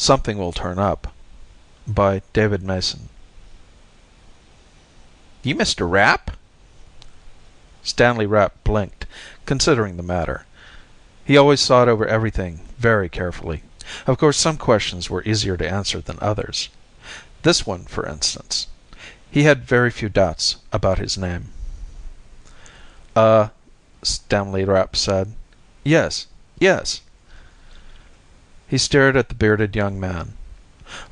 Something Will Turn Up by David Mason. You Mr. Rapp? Stanley Rapp blinked, considering the matter. He always thought over everything very carefully. Of course some questions were easier to answer than others. This one, for instance. He had very few doubts about his name. Uh, Stanley Rapp said. Yes, yes. He stared at the bearded young man.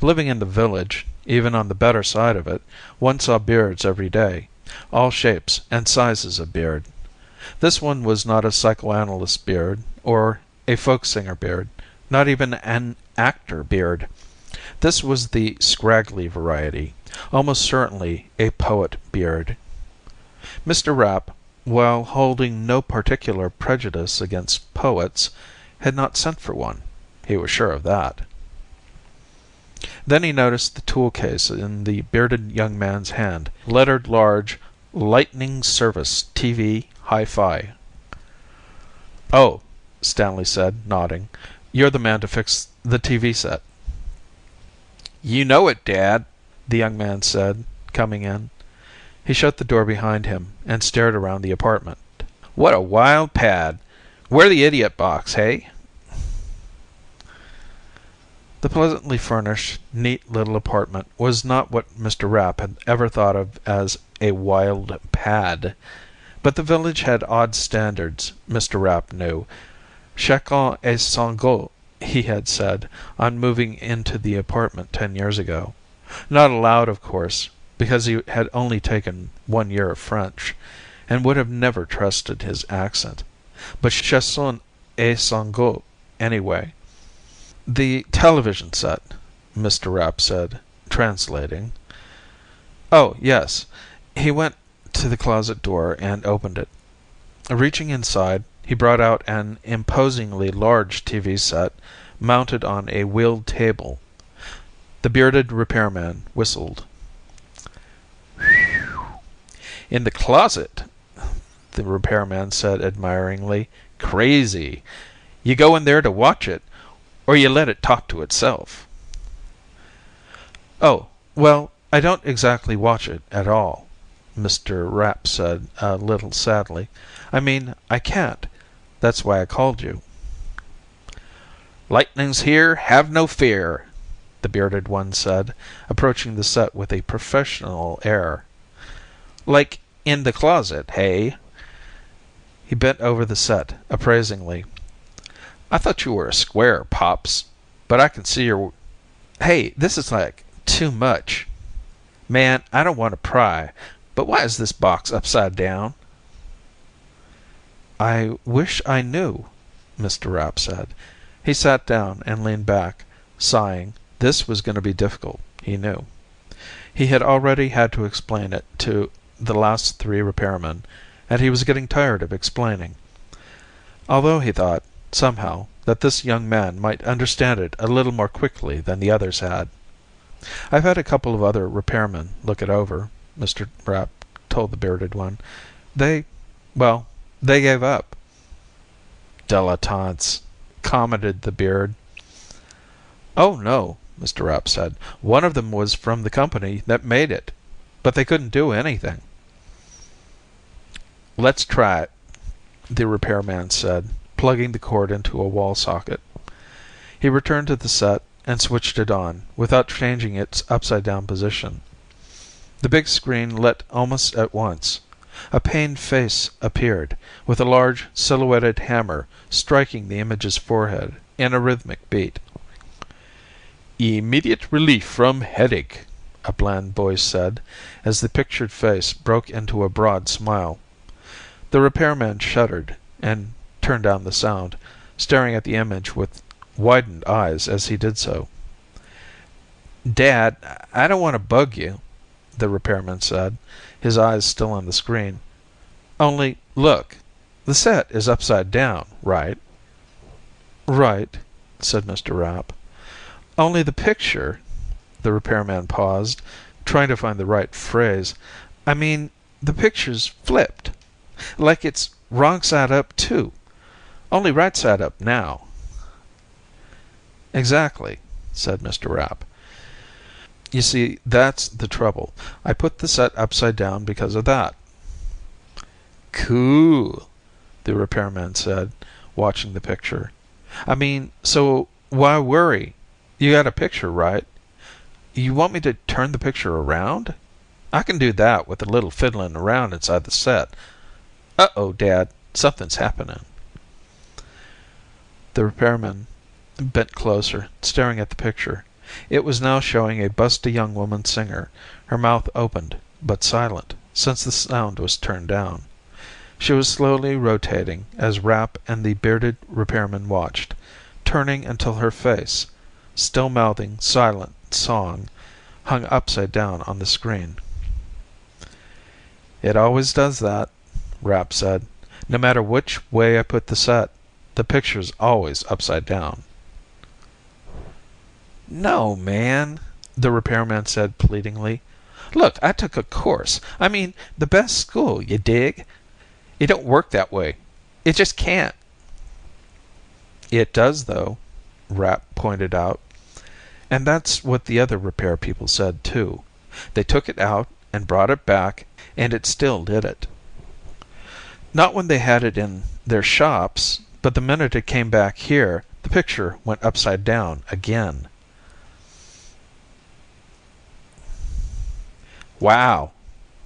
Living in the village, even on the better side of it, one saw beards every day, all shapes and sizes of beard. This one was not a psychoanalyst beard, or a folk singer beard, not even an actor beard. This was the scraggly variety, almost certainly a poet beard. Mr. Rapp, while holding no particular prejudice against poets, had not sent for one. He was sure of that. Then he noticed the tool case in the bearded young man's hand, lettered large "Lightning Service TV Hi-Fi." "Oh," Stanley said, nodding. "You're the man to fix the TV set." "You know it, Dad," the young man said, coming in. He shut the door behind him and stared around the apartment. "What a wild pad! Where the idiot box, hey?" The pleasantly furnished, neat little apartment was not what Mr. Rapp had ever thought of as a wild pad. But the village had odd standards, Mr. Rapp knew. Chacun a son goût, he had said, on moving into the apartment ten years ago. Not aloud, of course, because he had only taken one year of French, and would have never trusted his accent. But chacun a son goût, anyway. "The television set," Mr. Rapp said, translating. "Oh, yes." He went to the closet door and opened it. Reaching inside, he brought out an imposingly large TV set mounted on a wheeled table. The bearded repairman whistled. "In the closet," the repairman said admiringly. "Crazy. You go in there to watch it or you let it talk to itself." "Oh, well, I don't exactly watch it at all," Mr. Rapp said a little sadly. "I mean, I can't. That's why I called you." "Lightning's here, have no fear," the bearded one said, approaching the set with a professional air. "Like in the closet, hey?" He bent over the set appraisingly. I thought you were a square, Pops, but I can see you're Hey, this is like too much. Man, I don't want to pry, but why is this box upside down?" "I wish I knew," Mr. Rapp said. He sat down and leaned back, sighing. This was going to be difficult, he knew. He had already had to explain it to the last three repairmen, and he was getting tired of explaining. Although he thought somehow, that this young man might understand it a little more quickly than the others had. I've had a couple of other repairmen look it over, Mr. Rapp told the bearded one. They well, they gave up. Dilettantes, commented the beard. Oh, no, Mr. Rapp said. One of them was from the company that made it, but they couldn't do anything. Let's try it, the repairman said, plugging the cord into a wall socket. He returned to the set and switched it on, without changing its upside down position. The big screen lit almost at once. A pained face appeared, with a large silhouetted hammer striking the image's forehead in a rhythmic beat. "Immediate relief from headache," a bland voice said, as the pictured face broke into a broad smile. The repairman shuddered, and turned down the sound, staring at the image with widened eyes as he did so. "Dad, I don't want to bug you," the repairman said, his eyes still on the screen. "Only, look. The set is upside down, right?" "Right," said Mr. Rapp. "Only the picture The repairman paused, trying to find the right phrase. "I mean, the picture's flipped. Like it's wrong side up, too. Only right side up now." "Exactly," said Mr. Rapp. "You see, that's the trouble. I put the set upside down because of that." "Cool," the repairman said, watching the picture. "I mean, so why worry? You got a picture, right? You want me to turn the picture around? I can do that with a little fiddling around inside the set. Uh oh, Dad, something's happening." The repairman bent closer, staring at the picture. It was now showing a busty young woman singer, her mouth opened, but silent, since the sound was turned down. She was slowly rotating as Rapp and the bearded repairman watched, turning until her face, still mouthing silent song, hung upside down on the screen. "It always does that," Rapp said. "No matter which way I put the set, the picture's always upside down." "No, man," the repairman said pleadingly. "Look, I took a course. I mean, the best school, you dig? It don't work that way. It just can't." "It does, though," Rapp pointed out. And that's what the other repair people said, too. They took it out and brought it back, and it still did it. Not when they had it in their shops, but the minute it came back here the picture went upside down again. "Wow,"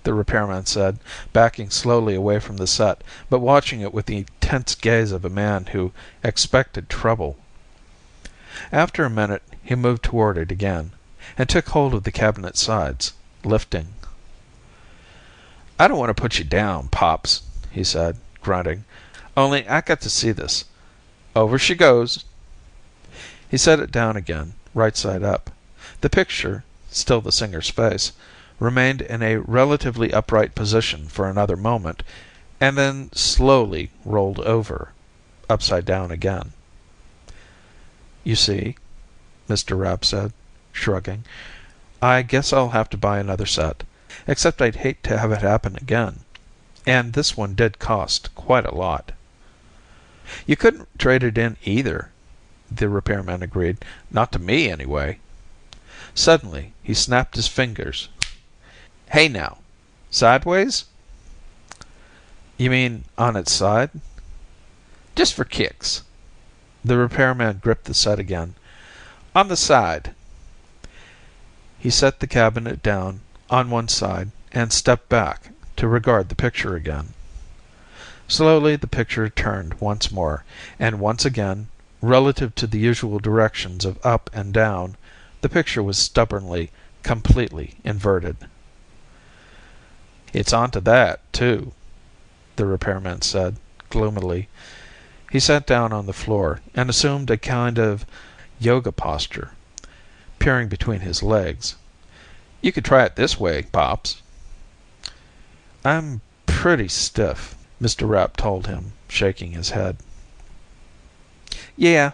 the repairman said, backing slowly away from the set, but watching it with the tense gaze of a man who expected trouble. After a minute he moved toward it again, and took hold of the cabinet sides, lifting. "I don't want to put you down, Pops," he said, grunting, "only I got to see this. Over she goes." He set it down again, right side up. The picture, still the singer's face remained in a relatively upright position for another moment, and then slowly rolled over, upside down again. "You see," Mr. Rapp said, shrugging, "I guess I'll have to buy another set. Except I'd hate to have it happen again. And this one did cost quite a lot." "You couldn't trade it in either," the repairman agreed. "Not to me, anyway." Suddenly he snapped his fingers. Hey now. Sideways? You mean on its side? Just for kicks. The repairman gripped the set again. On the side. He set the cabinet down on one side and stepped back to regard the picture again. Slowly the picture turned once more, and once again, relative to the usual directions of up and down, the picture was stubbornly, completely inverted. "It's onto that, too," the repairman said, gloomily. He sat down on the floor and assumed a kind of yoga posture, peering between his legs. "You could try it this way, Pops." "I'm pretty stiff," Mr. Rapp told him, shaking his head. "Yeah,"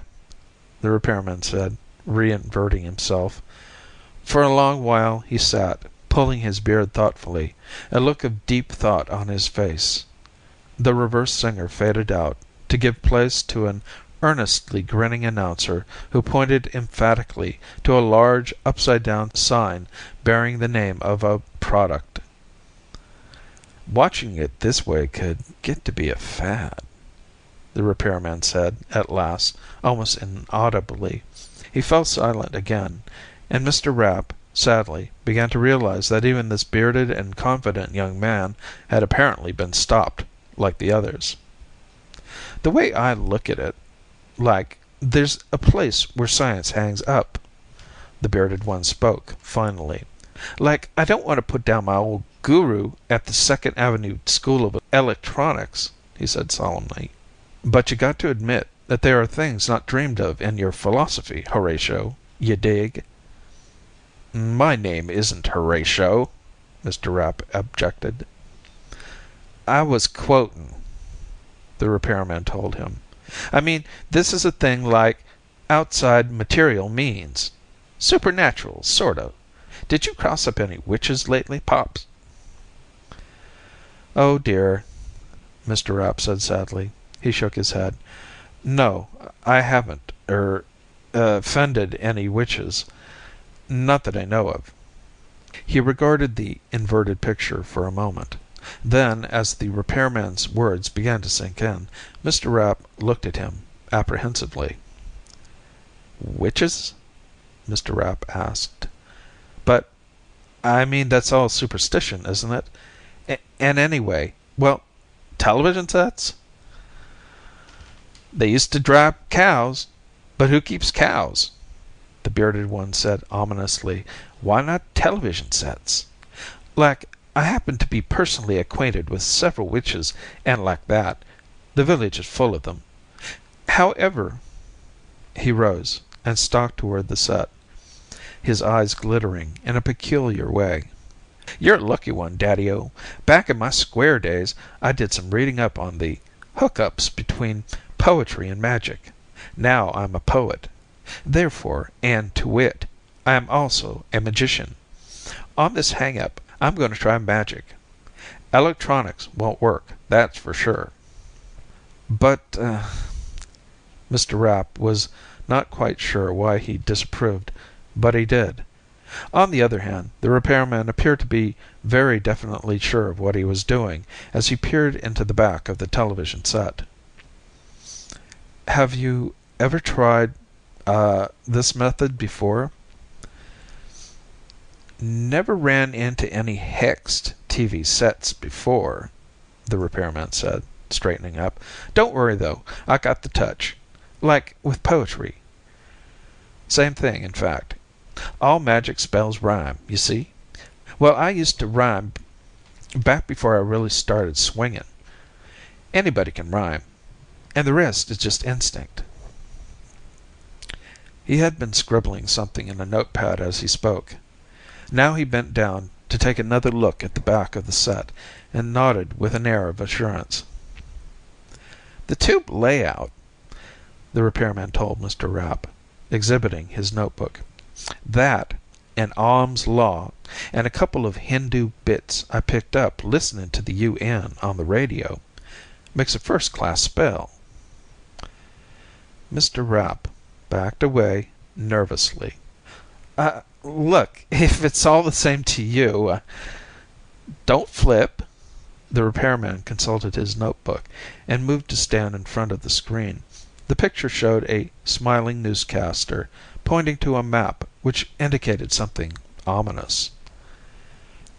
the repairman said, reinverting himself. For a long while he sat, pulling his beard thoughtfully, a look of deep thought on his face. The reverse singer faded out, to give place to an earnestly grinning announcer who pointed emphatically to a large upside down sign bearing the name of a product. "Watching it this way could get to be a fad," the repairman said, at last, almost inaudibly. He fell silent again, and Mr. Rapp, sadly, began to realize that even this bearded and confident young man had apparently been stopped, like the others. "The way I look at it, like, there's a place where science hangs up." The bearded one spoke, finally. "Like, I don't want to put down my old Guru at the Second Avenue School of Electronics," he said solemnly, "but you got to admit that there are things not dreamed of in your philosophy, Horatio. You dig?" "My name isn't Horatio," Mr. Rapp objected. "I was quoting," the repairman told him. "I mean, this is a thing like outside material means. Supernatural, sort of. Did you cross up any witches lately, Pops?" "Oh, dear," Mr. Rapp said sadly. He shook his head. "No, I haven't er offended any witches. Not that I know of." He regarded the inverted picture for a moment. Then, as the repairman's words began to sink in, Mr. Rapp looked at him apprehensively. "Witches?" Mr. Rapp asked. "But I mean that's all superstition, isn't it? And anyway well, television sets?" "They used to drive cows. But who keeps cows?" the bearded one said ominously. "Why not television sets? Like, I happen to be personally acquainted with several witches and like that. The village is full of them. However He rose and stalked toward the set, his eyes glittering in a peculiar way. "You're a lucky one, Daddy O. Back in my square days I did some reading up on the hook ups between poetry and magic. Now I'm a poet. Therefore, and to wit, I am also a magician. On this hang up I'm going to try magic. Electronics won't work, that's for sure." "But uh Mr. Rapp was not quite sure why he disapproved, but he did. On the other hand, the repairman appeared to be very definitely sure of what he was doing as he peered into the back of the television set. "Have you ever tried uh this method before?" "Never ran into any hexed TV sets before," the repairman said, straightening up. "Don't worry, though. I got the touch. Like with poetry. Same thing, in fact. All magic spells rhyme, you see. Well, I used to rhyme back before I really started swinging. Anybody can rhyme, and the rest is just instinct." He had been scribbling something in a notepad as he spoke. Now he bent down to take another look at the back of the set, and nodded with an air of assurance. "The tube layout," the repairman told Mr. Rapp, exhibiting his notebook. "That, and Ohm's law, and a couple of Hindu bits I picked up listening to the U.N. on the radio, makes a first class spell." Mr. Rapp backed away nervously. "Uh look, if it's all the same to you "Don't flip." The repairman consulted his notebook, and moved to stand in front of the screen. The picture showed a smiling newscaster pointing to a map which indicated something ominous.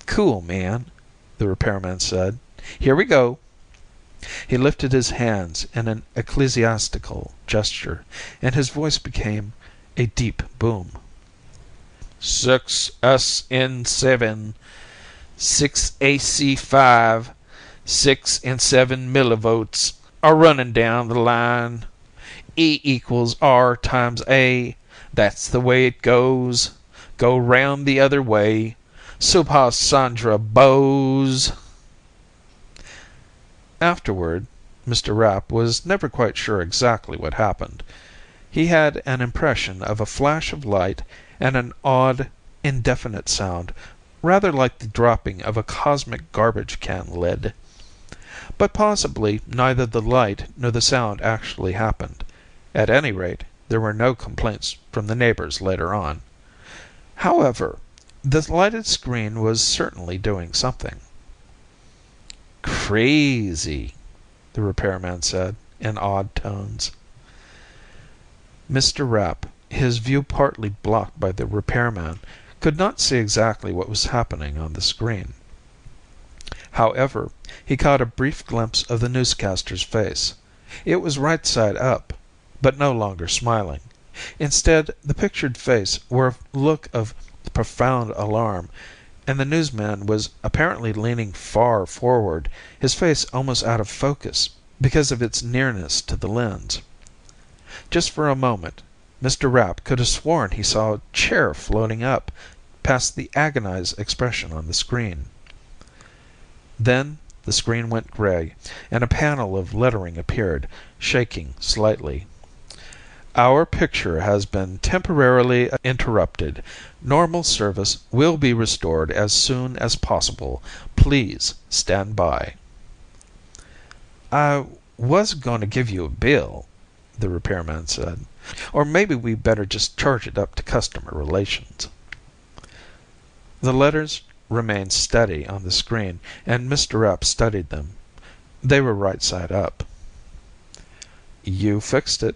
"Cool, man," the repairman said. "Here we go." He lifted his hands in an ecclesiastical gesture, and his voice became a deep boom. "Six S N seven, six A C five, six and seven millivolts are running down the line. E equals R times A. That's the way it goes. Go round the other way. Subhas Chandra Bose." Afterward, Mr. Rapp was never quite sure exactly what happened. He had an impression of a flash of light and an odd, indefinite sound, rather like the dropping of a cosmic garbage can lid. But possibly neither the light nor the sound actually happened. At any rate, there were no complaints from the neighbors later on. However, the lighted screen was certainly doing something. "Crazy," the repairman said, in awed tones. Mr. Rapp, his view partly blocked by the repairman, could not see exactly what was happening on the screen. However, he caught a brief glimpse of the newscaster's face. It was right side up, but no longer smiling. Instead, the pictured face wore a look of profound alarm, and the newsman was apparently leaning far forward, his face almost out of focus because of its nearness to the lens. Just for a moment, Mr. Rapp could have sworn he saw a chair floating up, past the agonized expression on the screen. Then the screen went gray, and a panel of lettering appeared, shaking slightly. "Our picture has been temporarily interrupted. Normal service will be restored as soon as possible. Please stand by." "I was going to give you a bill," the repairman said. "Or maybe we better just charge it up to customer relations." The letters remained steady on the screen, and Mr. Rapp studied them. They were right side up. "You fixed it,"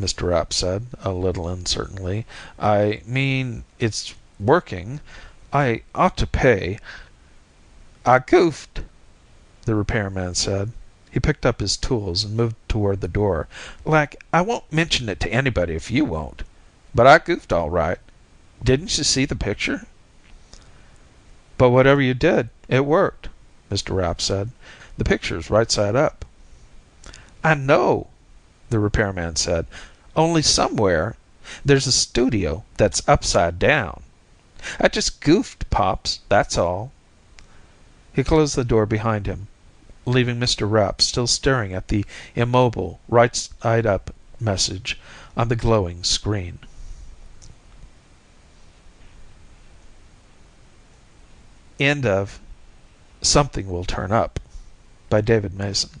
Mr. Rapp said, a little uncertainly. "I mean, it's working. I ought to pay "I goofed," the repairman said. He picked up his tools and moved toward the door. "Like, I won't mention it to anybody if you won't. But I goofed all right. Didn't you see the picture?" "But whatever you did, it worked," Mr. Rapp said. "The picture's right side up." "I know," the repairman said. "Only somewhere there's a studio that's upside down. I just goofed, Pops, that's all." He closed the door behind him, leaving Mr. Rapp still staring at the immobile right side up message on the glowing screen. End of Something Will Turn Up by David Mason.